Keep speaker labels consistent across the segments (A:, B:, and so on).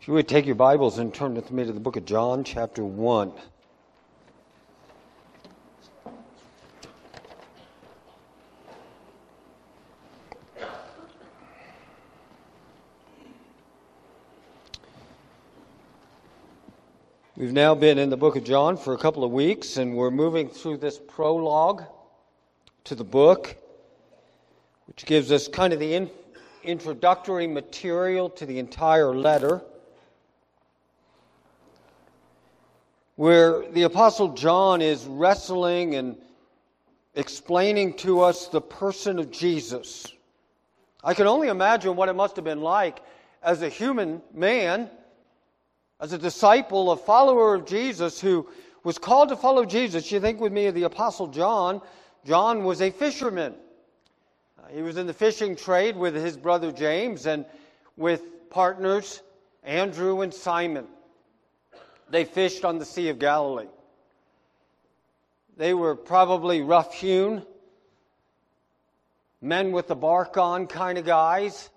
A: If you would take your Bibles and turn with me to the book of John, chapter 1. We've now been in the book of John for a couple of weeks, and we're moving through this prologue to the book, which gives us kind of the in- introductory material to the entire letter. Where the Apostle John is wrestling and explaining to us the person of Jesus. I can only imagine what it must have been like as a human man, as a disciple, a follower of Jesus who was called to follow Jesus. You think with me of the Apostle John. John was a fisherman. Uh, he was in the fishing trade with his brother James and with partners Andrew and Simon. They fished on the Sea of Galilee. They were probably rough hewn, men with the bark on kind of guys.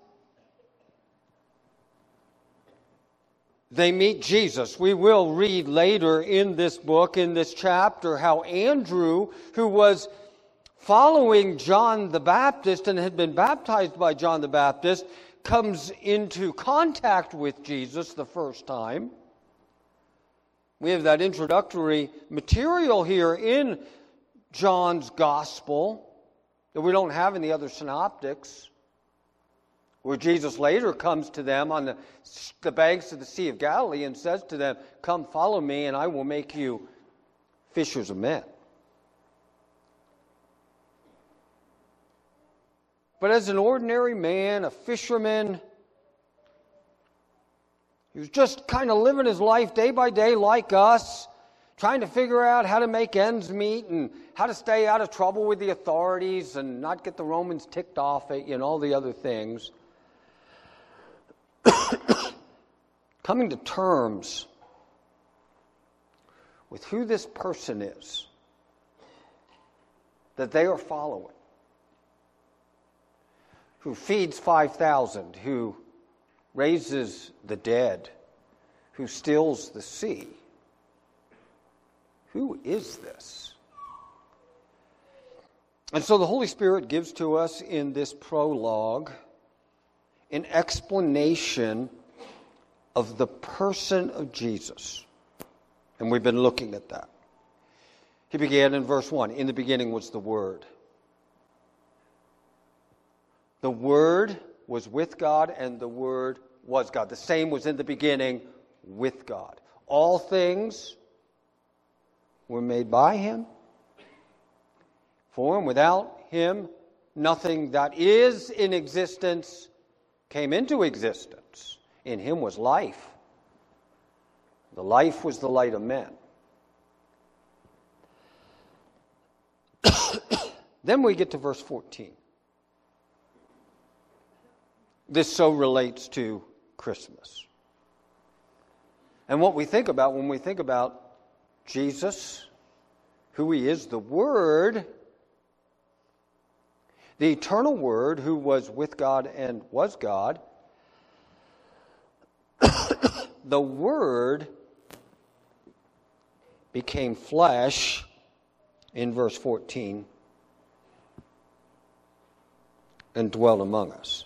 A: They meet Jesus. We will read later in this book, in this chapter, how Andrew, who was following John the Baptist and had been baptized by John the Baptist, comes into contact with Jesus the first time. We have that introductory material here in John's gospel that we don't have in the other synoptics, where Jesus later comes to them on the, the banks of the Sea of Galilee and says to them, Come follow me, and I will make you fishers of men. But as an ordinary man, a fisherman, he was just kind of living his life day by day like us, trying to figure out how to make ends meet and how to stay out of trouble with the authorities and not get the Romans ticked off at you and all the other things. Coming to terms with who this person is that they are following who feeds 5,000, who raises the dead, who stills the sea. Who is this? And so the Holy Spirit gives to us in this prologue an explanation of the person of Jesus. And we've been looking at that. He began in verse 1 In the beginning was the Word. The Word was with God, and the Word was God. The same was in the beginning with God. All things were made by Him. For and without Him, nothing that is in existence came into existence. In Him was life. The life was the light of men. then we get to verse 14. This so relates to Christmas. And what we think about when we think about Jesus, who he is, the Word, the eternal Word who was with God and was God, the Word became flesh in verse 14 and dwelt among us.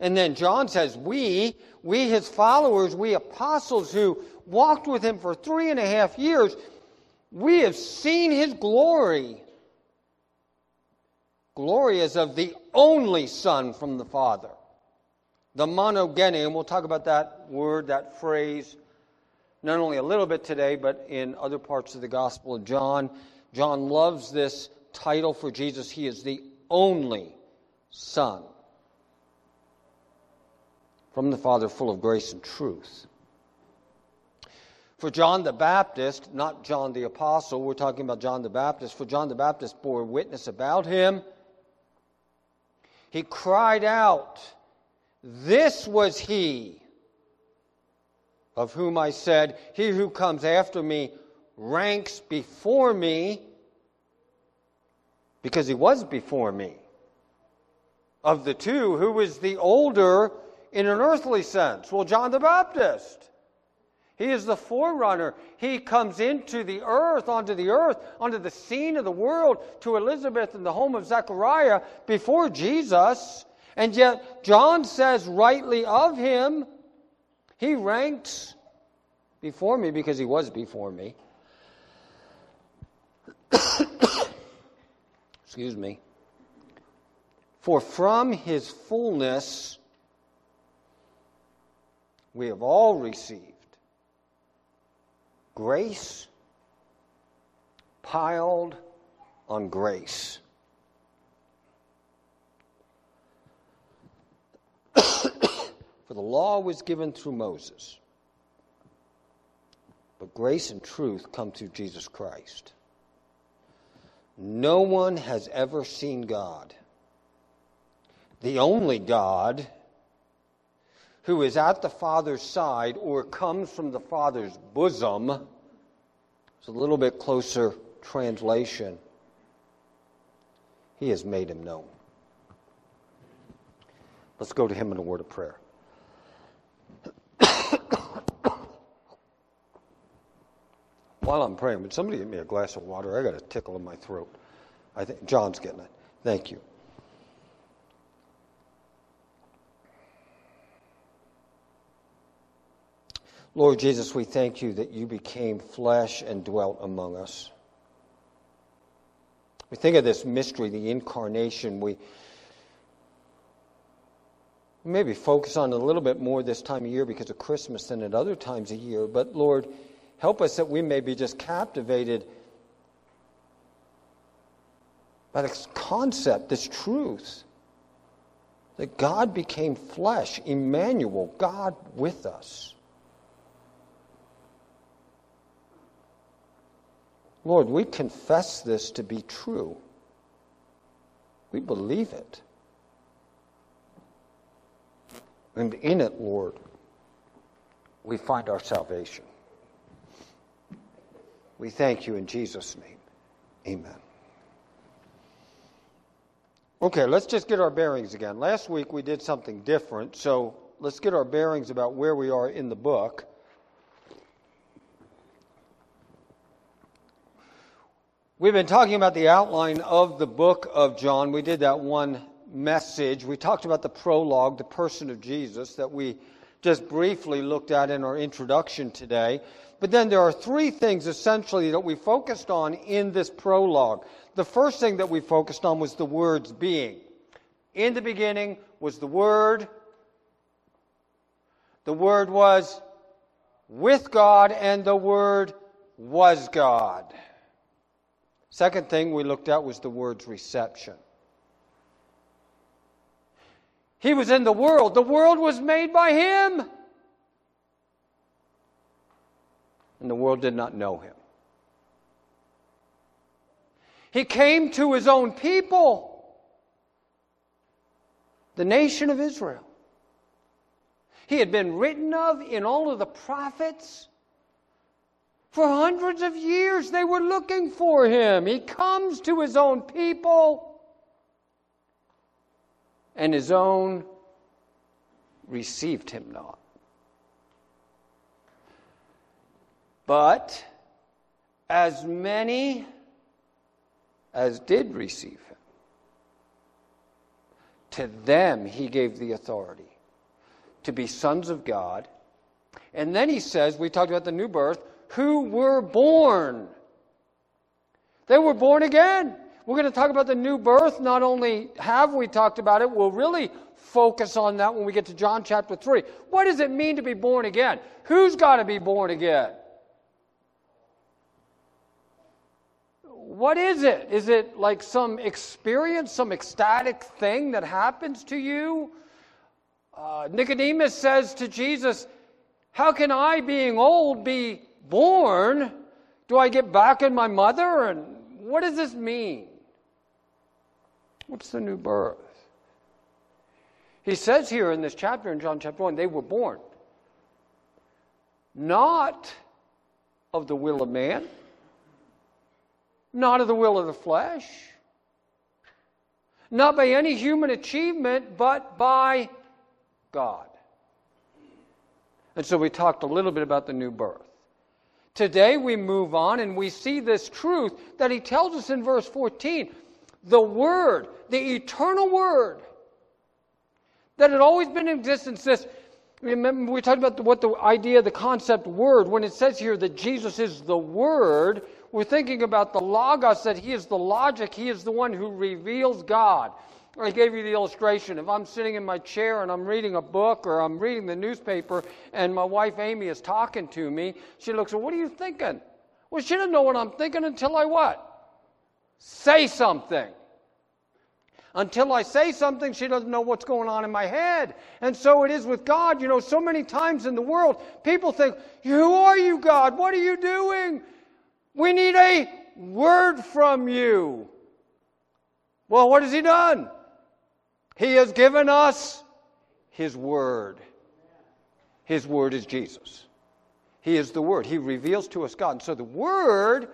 A: And then John says, We, we his followers, we apostles who walked with him for three and a half years, we have seen his glory. Glory is of the only Son from the Father. The monogenes, and we'll talk about that word, that phrase, not only a little bit today, but in other parts of the Gospel of John. John loves this title for Jesus. He is the only Son from the Father, full of grace and truth. For John the Baptist, not John the Apostle, we're talking about John the Baptist, for John the Baptist bore witness about him. He cried out, This was he of whom I said, He who comes after me ranks before me, because he was before me. Of the two, who was the older in an earthly sense? Well, John the Baptist. He is the forerunner. He comes into the earth, onto the earth, onto the scene of the world to Elizabeth in the home of Zechariah before Jesus. And yet, John says rightly of him, he ranks before me because he was before me. Excuse me. For from his fullness we have all received grace piled on grace. For the law was given through Moses, but grace and truth come through Jesus Christ. No one has ever seen God. The only God who is at the Father's side or comes from the Father's bosom. It's a little bit closer translation. He has made him known. Let's go to him in a word of prayer. While I'm praying, would somebody get me a glass of water? I got a tickle in my throat. I think John's getting it. Thank you. Lord Jesus, we thank you that you became flesh and dwelt among us. We think of this mystery, the incarnation. We maybe focus on a little bit more this time of year because of Christmas than at other times of year. But Lord, help us that we may be just captivated by this concept, this truth, that God became flesh, Emmanuel, God with us. Lord, we confess this to be true. We believe it. And in it, Lord, we find our salvation. We thank you in Jesus' name. Amen. Okay, let's just get our bearings again. Last week we did something different, so let's get our bearings about where we are in the book. We've been talking about the outline of the book of John. We did that one message. We talked about the prologue, the person of Jesus, that we just briefly looked at in our introduction today. But then there are three things essentially that we focused on in this prologue. The first thing that we focused on was the words being. In the beginning was the Word. The Word was with God, and the Word was God. Second thing we looked at was the word's reception. He was in the world. The world was made by him. And the world did not know him. He came to his own people, the nation of Israel. He had been written of in all of the prophets. For hundreds of years, they were looking for him. He comes to his own people, and his own received him not. But as many as did receive him, to them he gave the authority to be sons of God. And then he says, we talked about the new birth, who were born. They were born again. We're going to talk about the new birth. Not only have we talked about it, we'll really focus on that when we get to John chapter 3. What does it mean to be born again? Who's got to be born again? What is it? Is it like some experience, some ecstatic thing that happens to you? Uh, Nicodemus says to Jesus, How can I, being old, be born, do I get back in my mother? And what does this mean? What's the new birth? He says here in this chapter, in John chapter 1, they were born not of the will of man, not of the will of the flesh, not by any human achievement, but by God. And so we talked a little bit about the new birth. Today we move on and we see this truth that he tells us in verse 14. The Word, the eternal Word, that had always been in existence. This, remember, we talked about the, what the idea, the concept Word. When it says here that Jesus is the Word, we're thinking about the Logos, that He is the logic, He is the one who reveals God. I gave you the illustration. If I'm sitting in my chair and I'm reading a book or I'm reading the newspaper and my wife Amy is talking to me, she looks, well, what are you thinking? Well, she doesn't know what I'm thinking until I what? Say something. Until I say something, she doesn't know what's going on in my head. And so it is with God. You know, so many times in the world, people think, Who are you, God? What are you doing? We need a word from you. Well, what has He done? He has given us His Word. His Word is Jesus. He is the Word. He reveals to us God. And so the Word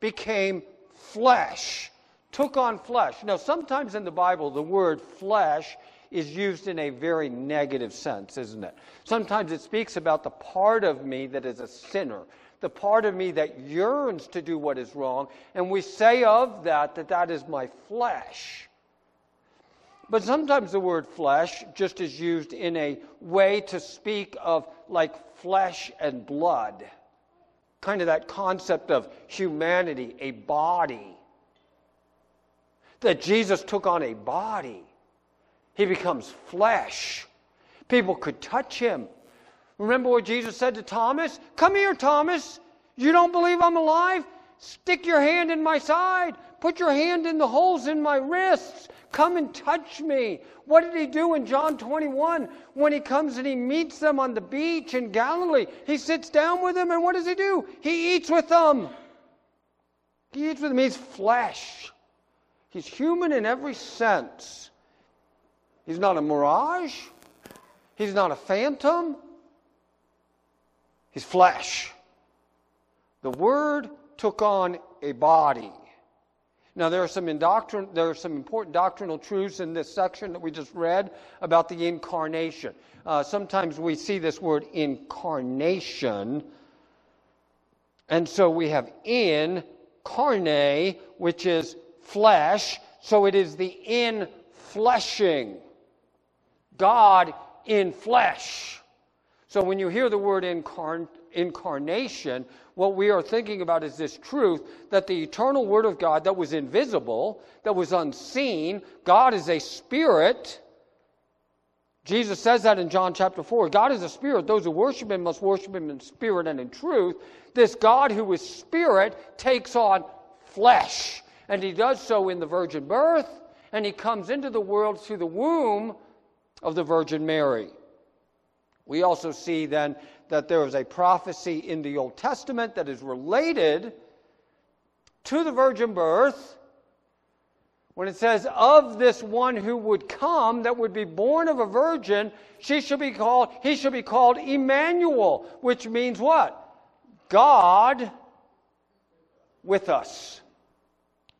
A: became flesh, took on flesh. Now, sometimes in the Bible, the word flesh is used in a very negative sense, isn't it? Sometimes it speaks about the part of me that is a sinner, the part of me that yearns to do what is wrong, and we say of that that that is my flesh. But sometimes the word flesh just is used in a way to speak of like flesh and blood. Kind of that concept of humanity, a body. That Jesus took on a body. He becomes flesh. People could touch him. Remember what Jesus said to Thomas? Come here, Thomas. You don't believe I'm alive? Stick your hand in my side. Put your hand in the holes in my wrists. Come and touch me. What did he do in John 21 when he comes and he meets them on the beach in Galilee? He sits down with them, and what does he do? He eats with them. He eats with them. He's flesh. He's human in every sense. He's not a mirage. He's not a phantom. He's flesh. The Word took on a body. Now, there are some indoctrin- there are some important doctrinal truths in this section that we just read about the incarnation. Uh, sometimes we see this word incarnation, and so we have in carne, which is flesh. So it is the infleshing. God in flesh. So when you hear the word incarn- incarnation, what we are thinking about is this truth that the eternal Word of God that was invisible, that was unseen, God is a spirit. Jesus says that in John chapter 4. God is a spirit. Those who worship him must worship him in spirit and in truth. This God who is spirit takes on flesh. And he does so in the virgin birth, and he comes into the world through the womb of the Virgin Mary. We also see then that there is a prophecy in the Old Testament that is related to the virgin birth when it says, Of this one who would come, that would be born of a virgin, she shall be called, he should be called Emmanuel, which means what? God with us.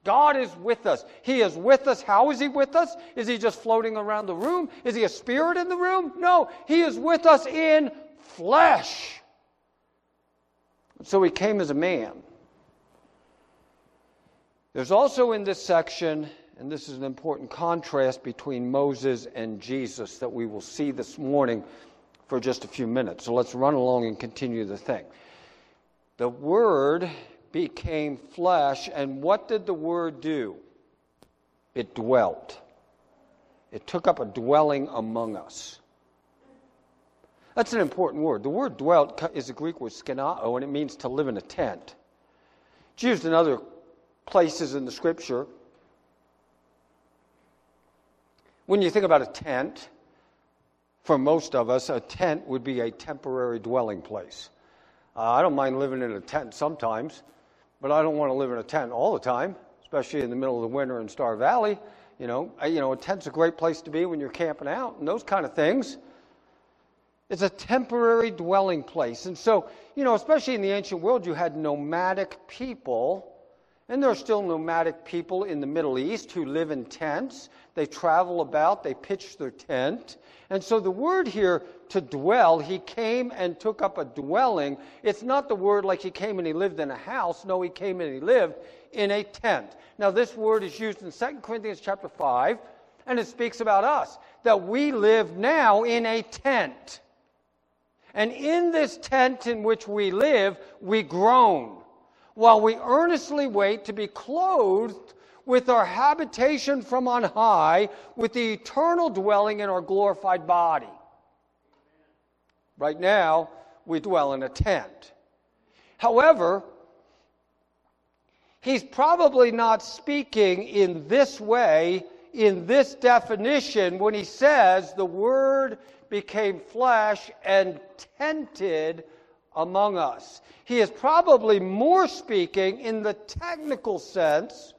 A: God is with us. He is with us. How is He with us? Is He just floating around the room? Is He a spirit in the room? No, He is with us in flesh. So He came as a man. There's also in this section, and this is an important contrast between Moses and Jesus that we will see this morning for just a few minutes. So let's run along and continue the thing. The Word became flesh, and what did the Word do? It dwelt. It took up a dwelling among us. That's an important word. The word dwelt is a Greek word skenao, and it means to live in a tent. It's used in other places in the scripture. When you think about a tent, for most of us, a tent would be a temporary dwelling place. Uh, I don't mind living in a tent sometimes. But I don't want to live in a tent all the time, especially in the middle of the winter in Star Valley. You know, you know, a tent's a great place to be when you're camping out and those kind of things. It's a temporary dwelling place. And so, you know, especially in the ancient world, you had nomadic people. And there are still nomadic people in the Middle East who live in tents. They travel about, they pitch their tent. And so the word here to dwell, he came and took up a dwelling. It's not the word like he came and he lived in a house. No, he came and he lived in a tent. Now this word is used in 2 Corinthians chapter 5, and it speaks about us, that we live now in a tent. And in this tent in which we live, we groan while we earnestly wait to be clothed with our habitation from on high, with the eternal dwelling in our glorified body. Right now, we dwell in a tent. However, he's probably not speaking in this way, in this definition, when he says the Word became flesh and tented among us. He is probably more speaking in the technical sense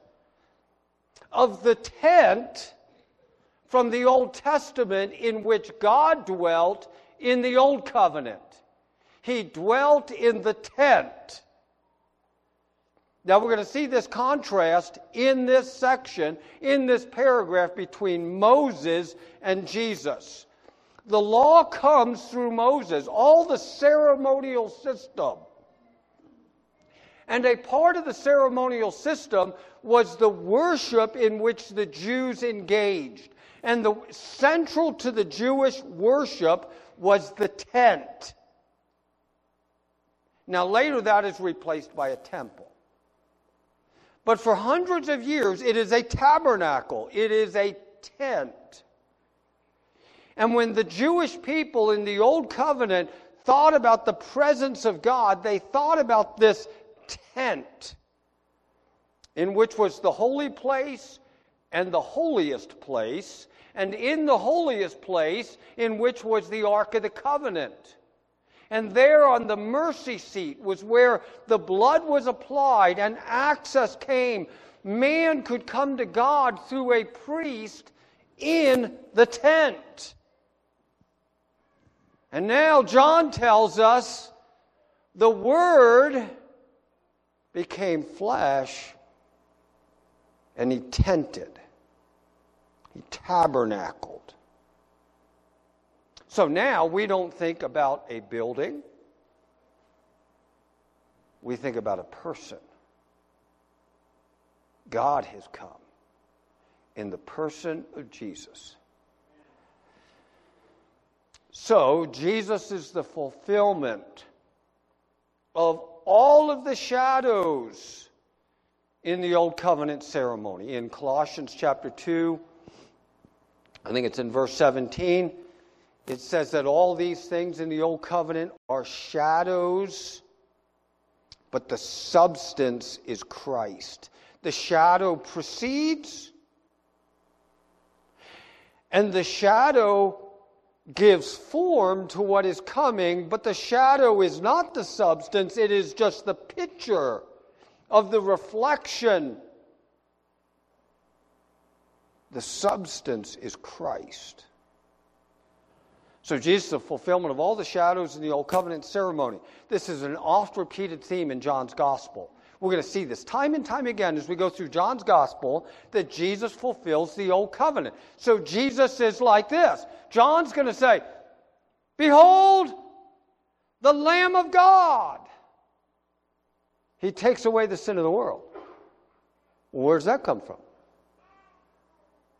A: of the tent from the Old Testament in which God dwelt in the Old Covenant. He dwelt in the tent. Now we're going to see this contrast in this section, in this paragraph between Moses and Jesus. The law comes through Moses, all the ceremonial system. And a part of the ceremonial system was the worship in which the Jews engaged. And the central to the Jewish worship was the tent. Now, later that is replaced by a temple. But for hundreds of years, it is a tabernacle, it is a tent. And when the Jewish people in the Old Covenant thought about the presence of God, they thought about this tent in which was the holy place and the holiest place, and in the holiest place in which was the Ark of the Covenant. And there on the mercy seat was where the blood was applied and access came. Man could come to God through a priest in the tent. And now John tells us the Word became flesh and he tented, he tabernacled. So now we don't think about a building, we think about a person. God has come in the person of Jesus. So, Jesus is the fulfillment of all of the shadows in the Old Covenant ceremony. In Colossians chapter 2, I think it's in verse 17, it says that all these things in the Old Covenant are shadows, but the substance is Christ. The shadow precedes, and the shadow gives form to what is coming, but the shadow is not the substance, it is just the picture of the reflection. The substance is Christ. So Jesus is the fulfillment of all the shadows in the Old Covenant ceremony. This is an oft repeated theme in John's Gospel. We're going to see this time and time again as we go through John's gospel that Jesus fulfills the old covenant. So Jesus is like this. John's going to say, Behold, the Lamb of God. He takes away the sin of the world. Where does that come from?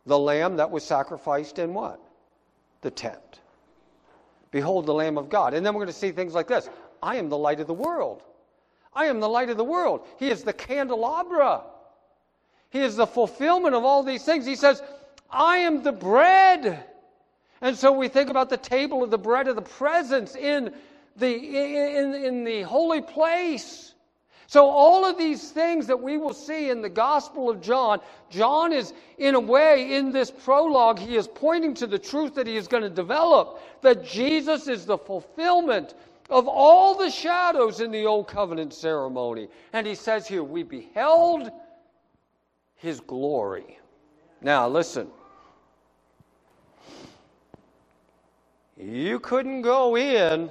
A: The lamb that was sacrificed in what? The tent. Behold the Lamb of God. And then we're going to see things like this I am the light of the world. I am the light of the world. He is the candelabra. He is the fulfillment of all these things. He says, I am the bread. And so we think about the table of the bread of the presence in the, in, in the holy place. So, all of these things that we will see in the Gospel of John, John is, in a way, in this prologue, he is pointing to the truth that he is going to develop that Jesus is the fulfillment of all the shadows in the Old Covenant ceremony. And he says here, we beheld his glory. Now, listen. You couldn't go in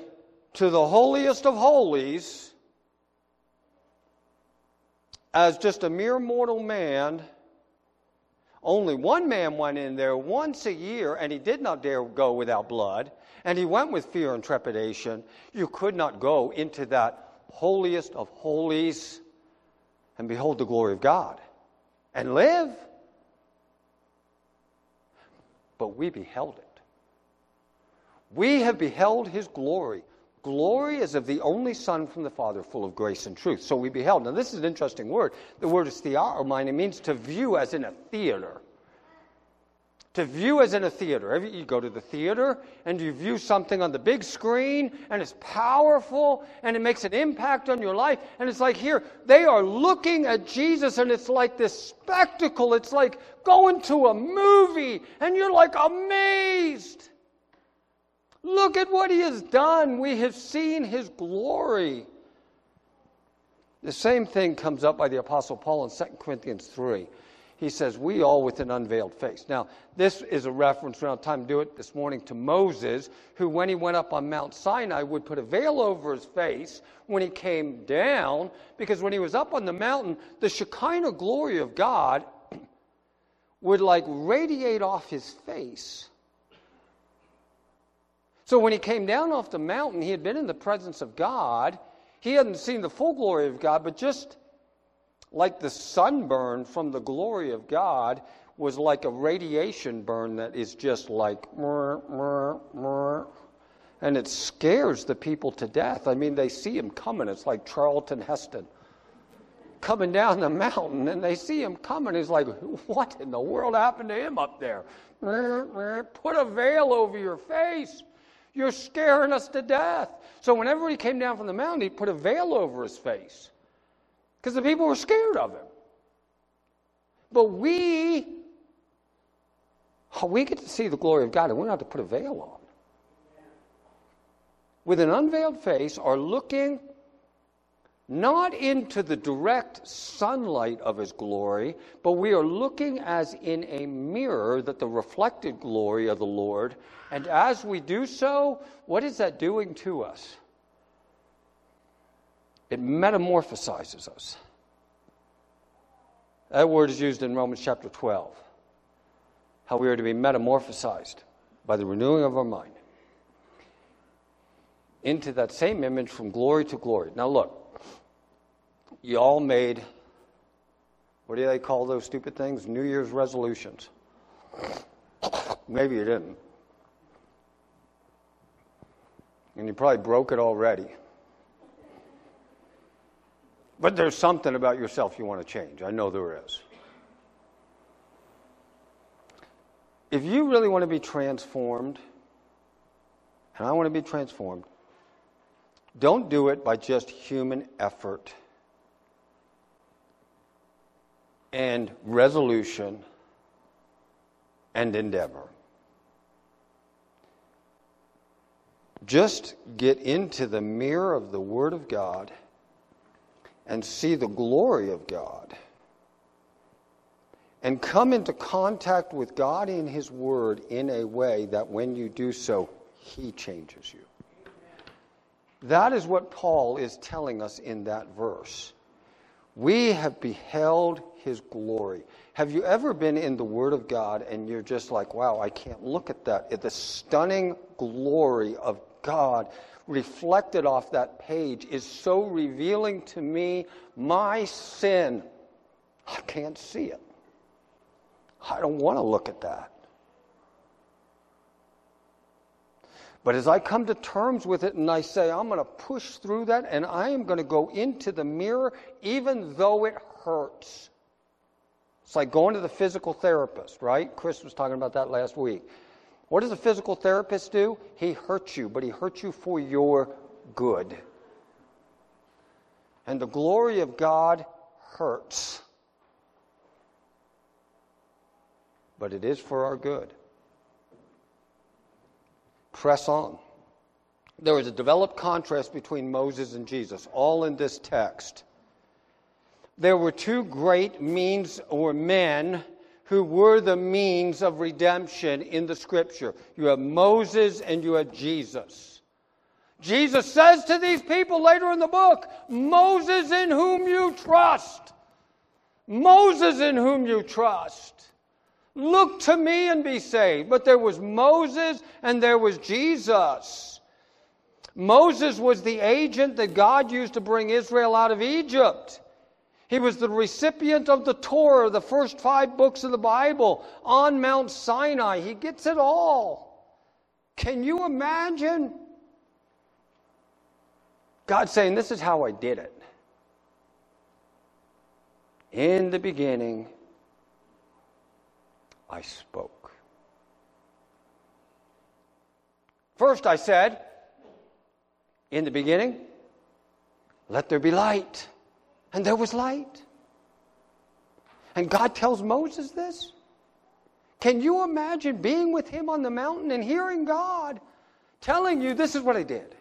A: to the holiest of holies as just a mere mortal man, only one man went in there once a year, and he did not dare go without blood, and he went with fear and trepidation. You could not go into that holiest of holies and behold the glory of God and live. But we beheld it. We have beheld his glory. Glory is of the only Son from the Father, full of grace and truth. So we beheld. Now, this is an interesting word. The word is theaomai. It means to view as in a theater to view as in a theater. You go to the theater and you view something on the big screen and it's powerful and it makes an impact on your life. And it's like here, they are looking at Jesus and it's like this spectacle. It's like going to a movie and you're like amazed. Look at what he has done. We have seen his glory. The same thing comes up by the Apostle Paul in 2 Corinthians 3 he says, We all with an unveiled face. Now, this is a reference, we don't have time to do it this morning, to Moses, who, when he went up on Mount Sinai, would put a veil over his face when he came down, because when he was up on the mountain, the Shekinah glory of God would like radiate off his face. So when he came down off the mountain, he had been in the presence of God. He hadn't seen the full glory of God, but just like the sunburn from the glory of God was like a radiation burn that is just like, and it scares the people to death. I mean, they see him coming. It's like Charlton Heston coming down the mountain, and they see him coming. He's like, What in the world happened to him up there? Put a veil over your face. You're scaring us to death. So, whenever he came down from the mountain, he put a veil over his face because the people were scared of him. But we, oh, we get to see the glory of God and we don't have to put a veil on. With an unveiled face, are looking not into the direct sunlight of his glory, but we are looking as in a mirror that the reflected glory of the Lord. And as we do so, what is that doing to us? It metamorphosizes us. That word is used in Romans chapter 12. How we are to be metamorphosized by the renewing of our mind into that same image from glory to glory. Now, look, you all made, what do they call those stupid things? New Year's resolutions. Maybe you didn't. And you probably broke it already. But there's something about yourself you want to change. I know there is. If you really want to be transformed, and I want to be transformed, don't do it by just human effort and resolution and endeavor. Just get into the mirror of the Word of God and see the glory of God and come into contact with God in His Word in a way that when you do so, He changes you. That is what Paul is telling us in that verse. We have beheld His glory. Have you ever been in the Word of God and you're just like, wow, I can't look at that? At the stunning glory of God reflected off that page is so revealing to me my sin. I can't see it. I don't want to look at that. But as I come to terms with it and I say, I'm going to push through that and I am going to go into the mirror even though it hurts. It's like going to the physical therapist, right? Chris was talking about that last week. What does a physical therapist do? He hurts you, but he hurts you for your good. And the glory of God hurts. But it is for our good. Press on. There is a developed contrast between Moses and Jesus, all in this text. There were two great means or men who were the means of redemption in the scripture. You have Moses and you have Jesus. Jesus says to these people later in the book, Moses in whom you trust. Moses in whom you trust. Look to me and be saved. But there was Moses and there was Jesus. Moses was the agent that God used to bring Israel out of Egypt. He was the recipient of the Torah, the first five books of the Bible, on Mount Sinai. He gets it all. Can you imagine? God saying, This is how I did it. In the beginning, I spoke. First, I said, In the beginning, let there be light. And there was light. And God tells Moses this. Can you imagine being with him on the mountain and hearing God telling you, This is what I did?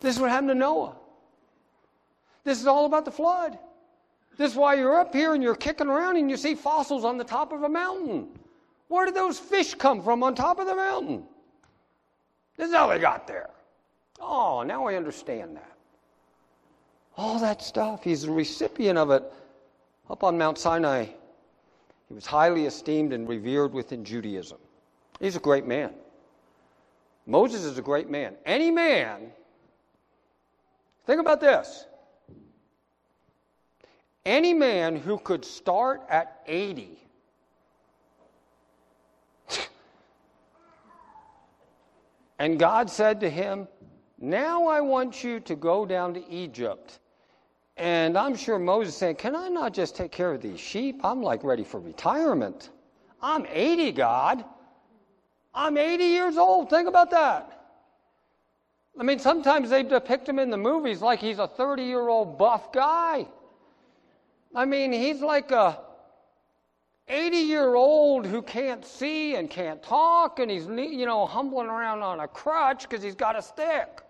A: This is what happened to Noah. This is all about the flood. This is why you're up here and you're kicking around and you see fossils on the top of a mountain. Where did those fish come from on top of the mountain? This is how they got there. Oh, now I understand that. All that stuff. He's the recipient of it up on Mount Sinai. He was highly esteemed and revered within Judaism. He's a great man. Moses is a great man. Any man, think about this. Any man who could start at 80 and God said to him, Now I want you to go down to Egypt and I'm sure Moses saying, Can I not just take care of these sheep? I'm like ready for retirement. I'm 80, God. I'm 80 years old. Think about that. I mean, sometimes they depict him in the movies like he's a 30 year old buff guy. I mean, he's like a 80 year old who can't see and can't talk, and he's, you know, humbling around on a crutch because he's got a stick.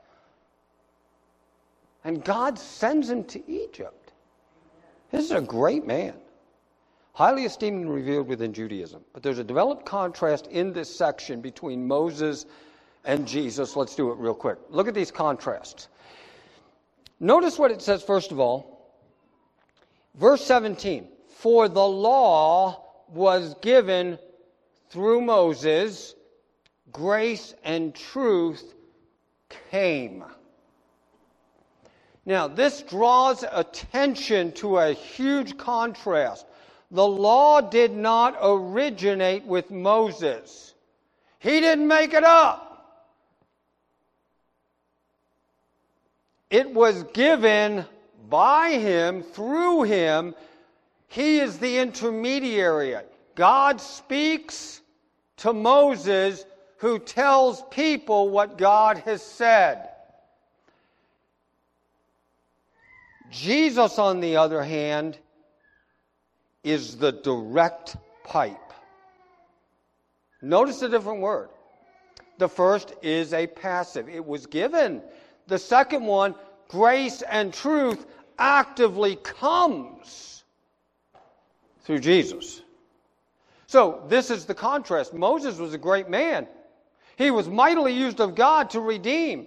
A: And God sends him to Egypt. This is a great man, highly esteemed and revered within Judaism. But there's a developed contrast in this section between Moses and Jesus. Let's do it real quick. Look at these contrasts. Notice what it says, first of all. Verse 17 For the law was given through Moses, grace and truth came. Now, this draws attention to a huge contrast. The law did not originate with Moses, he didn't make it up. It was given by him, through him. He is the intermediary. God speaks to Moses, who tells people what God has said. Jesus, on the other hand, is the direct pipe. Notice a different word. The first is a passive, it was given. The second one, grace and truth, actively comes through Jesus. So, this is the contrast. Moses was a great man. He was mightily used of God to redeem.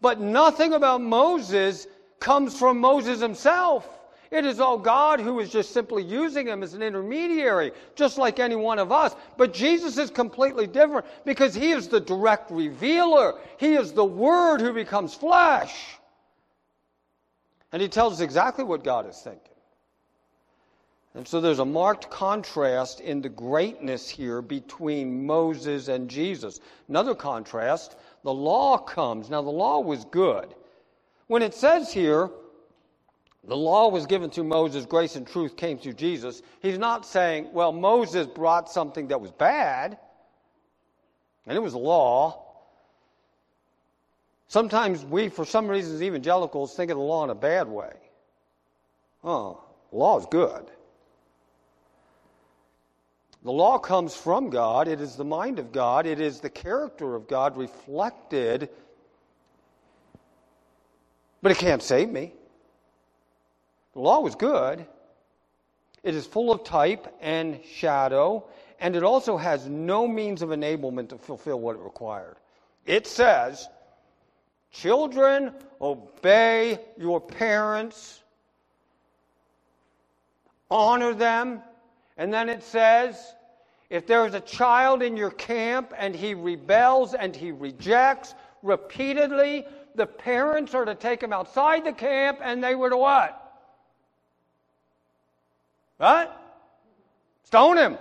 A: But nothing about Moses comes from Moses himself. It is all God who is just simply using him as an intermediary, just like any one of us. But Jesus is completely different because he is the direct revealer. He is the Word who becomes flesh. And he tells us exactly what God is thinking. And so there's a marked contrast in the greatness here between Moses and Jesus. Another contrast, the law comes. Now, the law was good. When it says here, the law was given through Moses, grace and truth came through Jesus, he's not saying, well, Moses brought something that was bad, and it was law. Sometimes we, for some reasons, evangelicals think of the law in a bad way. Oh, law is good. The law comes from God. It is the mind of God. It is the character of God reflected but it can't save me. The law was good. It is full of type and shadow, and it also has no means of enablement to fulfill what it required. It says, Children, obey your parents. honor them. And then it says, if there is a child in your camp and he rebels and he rejects repeatedly, the parents are to take him outside the camp and they were to what? Right? Stone him.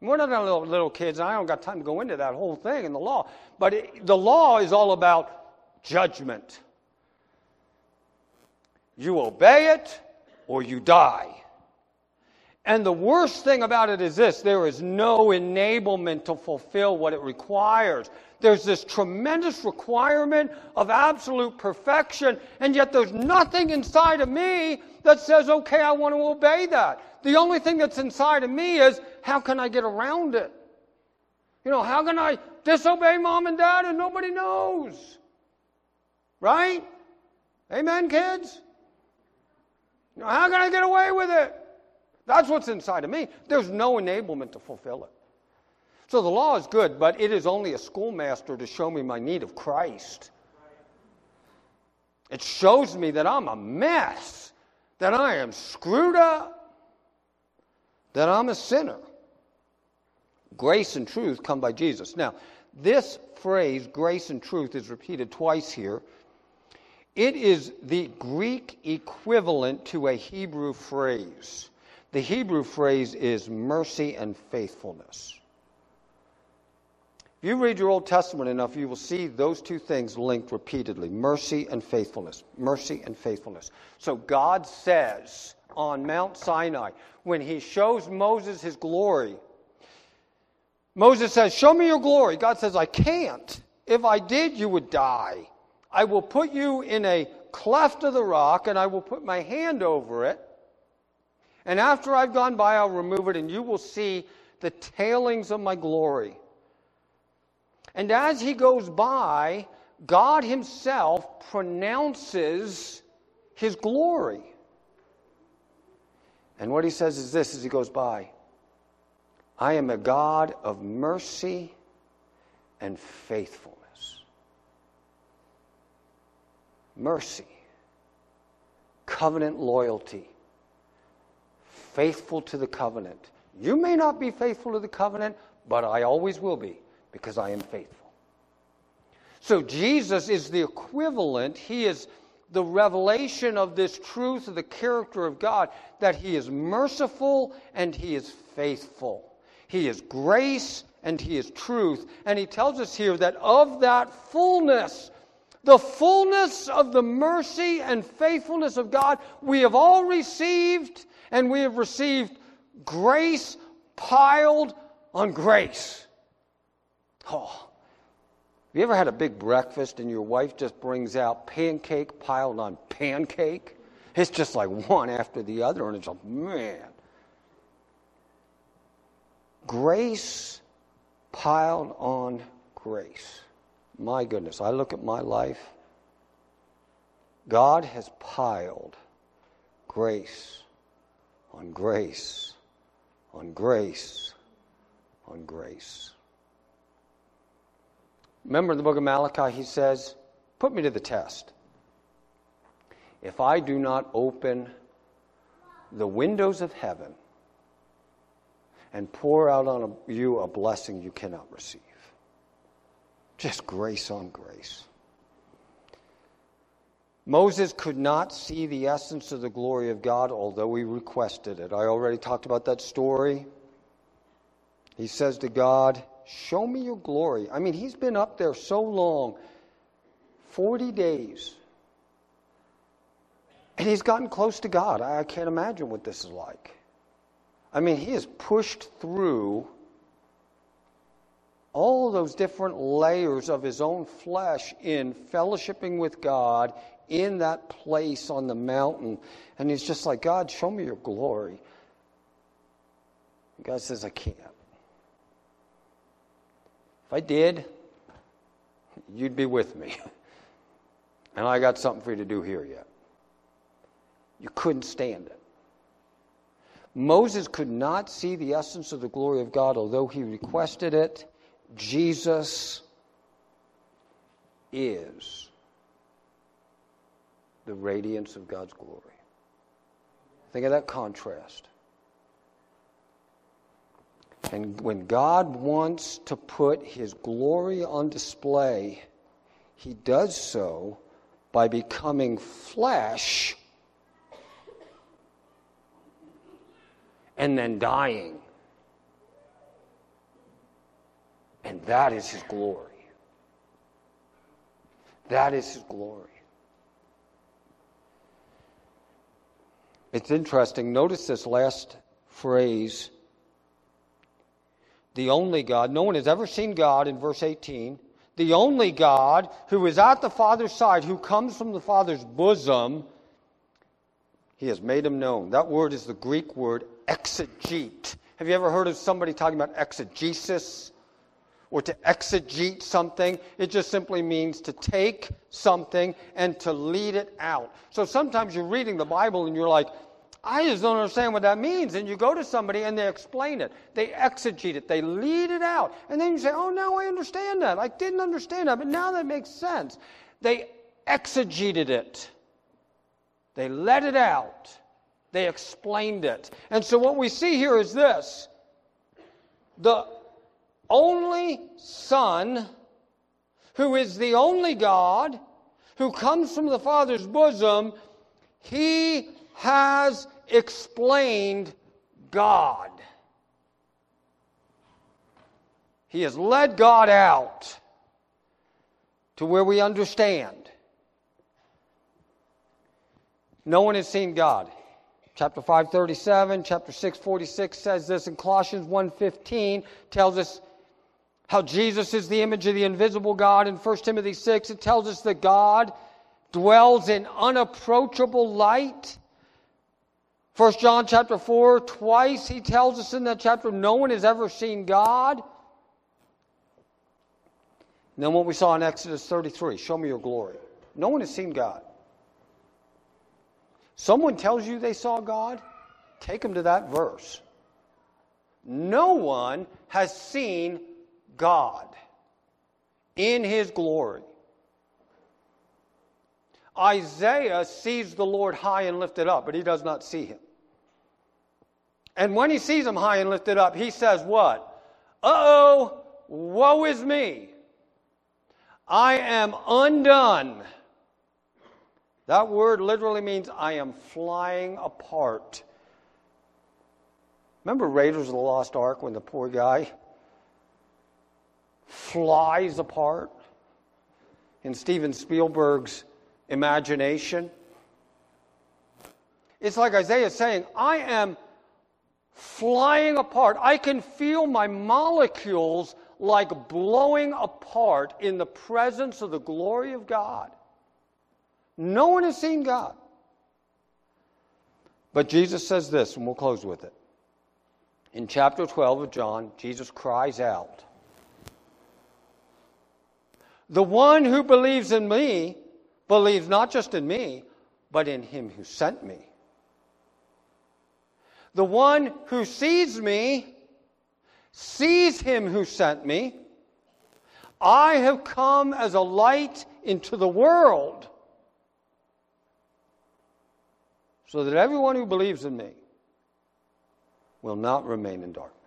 A: We're not little, little kids, and I don't got time to go into that whole thing in the law. But it, the law is all about judgment. You obey it or you die. And the worst thing about it is this there is no enablement to fulfill what it requires. There's this tremendous requirement of absolute perfection, and yet there's nothing inside of me that says, okay, I want to obey that. The only thing that's inside of me is, how can I get around it? You know, how can I disobey mom and dad and nobody knows? Right? Amen, kids? You know, how can I get away with it? That's what's inside of me. There's no enablement to fulfill it. So the law is good, but it is only a schoolmaster to show me my need of Christ. It shows me that I'm a mess, that I am screwed up, that I'm a sinner. Grace and truth come by Jesus. Now, this phrase, grace and truth, is repeated twice here. It is the Greek equivalent to a Hebrew phrase. The Hebrew phrase is mercy and faithfulness. If you read your Old Testament enough, you will see those two things linked repeatedly mercy and faithfulness. Mercy and faithfulness. So God says on Mount Sinai, when he shows Moses his glory, Moses says, Show me your glory. God says, I can't. If I did, you would die. I will put you in a cleft of the rock, and I will put my hand over it. And after I've gone by, I'll remove it, and you will see the tailings of my glory. And as he goes by, God himself pronounces his glory. And what he says is this as he goes by I am a God of mercy and faithfulness. Mercy, covenant loyalty, faithful to the covenant. You may not be faithful to the covenant, but I always will be because I am faithful. So Jesus is the equivalent, he is the revelation of this truth of the character of God that he is merciful and he is faithful. He is grace and he is truth. And he tells us here that of that fullness, the fullness of the mercy and faithfulness of God, we have all received, and we have received grace piled on grace. Oh. Have you ever had a big breakfast and your wife just brings out pancake piled on pancake? It's just like one after the other, and it's like, man. Grace piled on grace. My goodness, I look at my life. God has piled grace on grace on grace on grace. Remember in the book of Malachi, he says, Put me to the test. If I do not open the windows of heaven and pour out on you a blessing you cannot receive. Just grace on grace. Moses could not see the essence of the glory of God, although he requested it. I already talked about that story. He says to God, Show me your glory. I mean, he's been up there so long 40 days. And he's gotten close to God. I can't imagine what this is like. I mean, he has pushed through all those different layers of his own flesh in fellowshipping with God in that place on the mountain. And he's just like, God, show me your glory. God says, I can't. If I did, you'd be with me. And I got something for you to do here yet. You couldn't stand it. Moses could not see the essence of the glory of God, although he requested it. Jesus is the radiance of God's glory. Think of that contrast. And when God wants to put his glory on display, he does so by becoming flesh and then dying. And that is his glory. That is his glory. It's interesting. Notice this last phrase the only God. No one has ever seen God in verse 18. The only God who is at the Father's side, who comes from the Father's bosom, he has made him known. That word is the Greek word exegete. Have you ever heard of somebody talking about exegesis? Or to exegete something? It just simply means to take something and to lead it out. So sometimes you're reading the Bible and you're like, I just don't understand what that means. And you go to somebody and they explain it. They exegete it. They lead it out. And then you say, oh, now I understand that. I didn't understand that, but now that makes sense. They exegeted it. They let it out. They explained it. And so what we see here is this. The only Son, who is the only God, who comes from the Father's bosom, he has explained God. He has led God out to where we understand. No one has seen God. Chapter 537, chapter 646 says this, and Colossians 1.15 tells us how Jesus is the image of the invisible God. In 1 Timothy 6, it tells us that God dwells in unapproachable light First John chapter 4, twice he tells us in that chapter, no one has ever seen God. And then what we saw in Exodus 33, show me your glory. No one has seen God. Someone tells you they saw God, take them to that verse. No one has seen God in his glory. Isaiah sees the Lord high and lifted up, but he does not see him. And when he sees him high and lifted up, he says, What? Uh oh, woe is me. I am undone. That word literally means I am flying apart. Remember Raiders of the Lost Ark when the poor guy flies apart in Steven Spielberg's imagination? It's like Isaiah saying, I am flying apart. I can feel my molecules like blowing apart in the presence of the glory of God. No one has seen God. But Jesus says this, and we'll close with it. In chapter 12 of John, Jesus cries out The one who believes in me believes not just in me, but in him who sent me. The one who sees me sees him who sent me. I have come as a light into the world so that everyone who believes in me will not remain in darkness.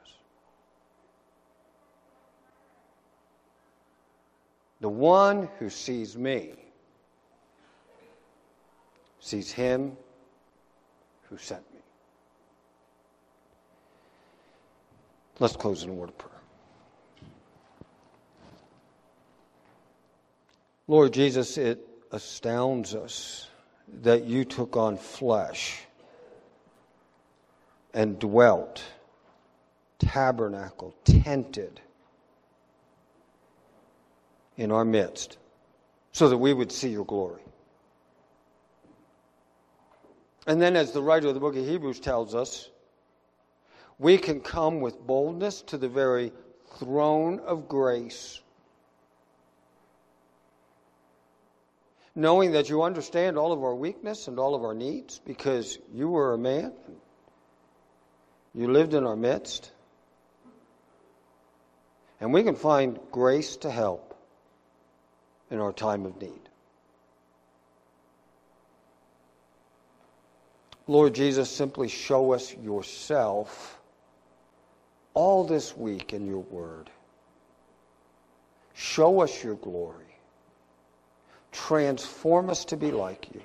A: The one who sees me sees him who sent me. Let's close in a word of prayer. Lord Jesus, it astounds us that you took on flesh and dwelt, tabernacle, tented in our midst so that we would see your glory. And then, as the writer of the book of Hebrews tells us, we can come with boldness to the very throne of grace, knowing that you understand all of our weakness and all of our needs because you were a man. You lived in our midst. And we can find grace to help in our time of need. Lord Jesus, simply show us yourself all this week in your word. Show us your glory. Transform us to be like you.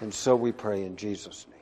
A: And so we pray in Jesus' name.